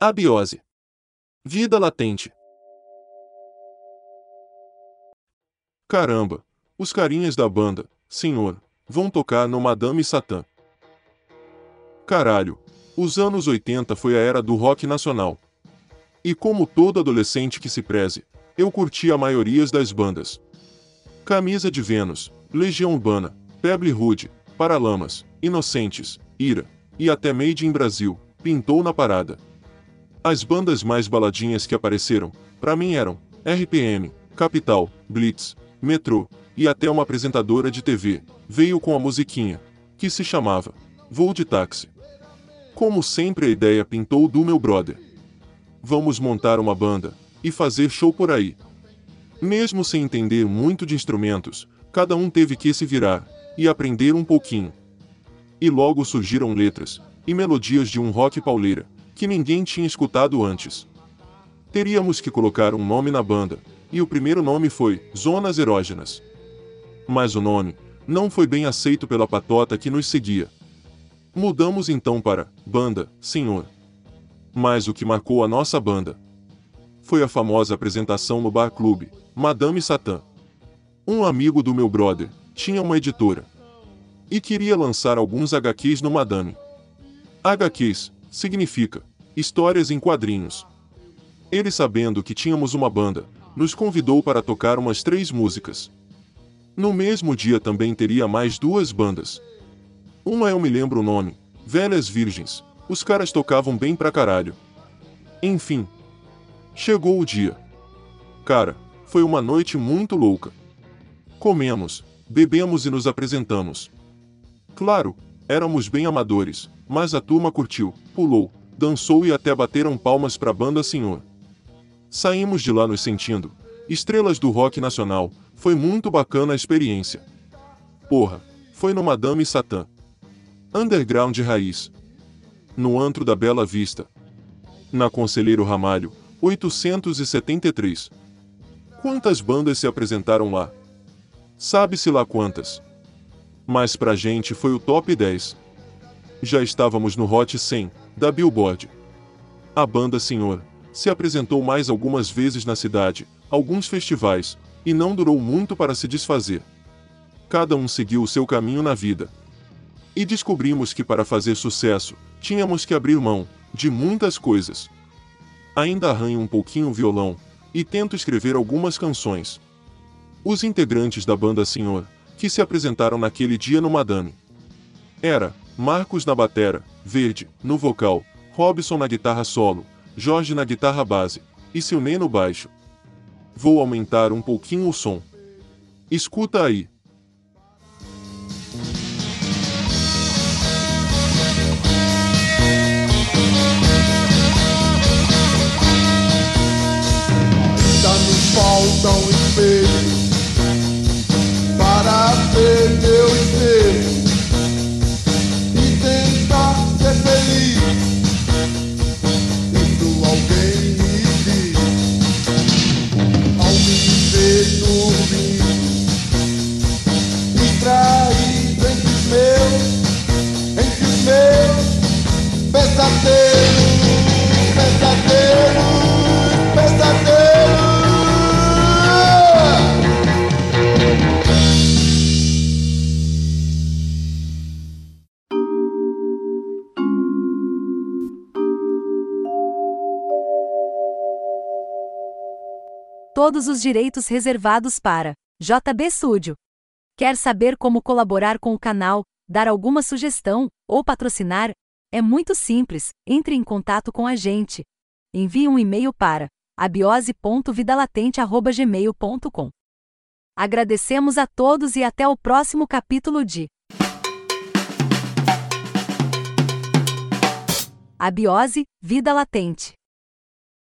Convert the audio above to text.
Abiose. Vida latente. Caramba, os carinhas da banda, senhor, vão tocar no Madame Satã. Caralho, os anos 80 foi a era do rock nacional. E como todo adolescente que se preze, eu curti a maioria das bandas. Camisa de Vênus, Legião Urbana, Peble Rude, Paralamas, Inocentes, Ira, e até Made in Brasil, pintou na parada. As bandas mais baladinhas que apareceram, para mim eram RPM, Capital, Blitz, Metrô, e até uma apresentadora de TV, veio com a musiquinha, que se chamava Voo de Táxi. Como sempre a ideia pintou do meu brother. Vamos montar uma banda, e fazer show por aí. Mesmo sem entender muito de instrumentos, cada um teve que se virar, e aprender um pouquinho. E logo surgiram letras, e melodias de um rock pauleira, que ninguém tinha escutado antes. Teríamos que colocar um nome na banda, e o primeiro nome foi Zonas Erógenas. Mas o nome não foi bem aceito pela patota que nos seguia. Mudamos então para Banda, Senhor. Mas o que marcou a nossa banda foi a famosa apresentação no bar clube, Madame Satã. Um amigo do meu brother tinha uma editora e queria lançar alguns HQs no Madame. HQs significa histórias em quadrinhos. Ele, sabendo que tínhamos uma banda, nos convidou para tocar umas três músicas. No mesmo dia também teria mais duas bandas. Uma eu me lembro o nome, Velhas Virgens, os caras tocavam bem pra caralho. Enfim. Chegou o dia. Cara, foi uma noite muito louca. Comemos, bebemos e nos apresentamos. Claro, éramos bem amadores, mas a turma curtiu, pulou, dançou e até bateram palmas pra banda Senhor. Saímos de lá nos sentindo, estrelas do rock nacional, foi muito bacana a experiência. Porra, foi no Madame Satã. Underground raiz. No antro da Bela Vista. Na Conselheiro Ramalho, 873. Quantas bandas se apresentaram lá? Sabe-se lá quantas mas pra gente foi o top 10. Já estávamos no Hot 100 da Billboard. A banda Senhor se apresentou mais algumas vezes na cidade, alguns festivais, e não durou muito para se desfazer. Cada um seguiu o seu caminho na vida. E descobrimos que para fazer sucesso, tínhamos que abrir mão de muitas coisas. Ainda arranho um pouquinho o violão e tento escrever algumas canções. Os integrantes da banda Senhor que se apresentaram naquele dia no Madame. Era Marcos na batera, Verde no vocal, Robson na guitarra solo, Jorge na guitarra base e Silney no baixo. Vou aumentar um pouquinho o som. Escuta aí. Ainda faltam espelhos para ver meu Todos os direitos reservados para JB Studio. Quer saber como colaborar com o canal, dar alguma sugestão ou patrocinar? É muito simples. Entre em contato com a gente. Envie um e-mail para abiose.vidalatente@gmail.com. Agradecemos a todos e até o próximo capítulo de Abiose, Vida Latente.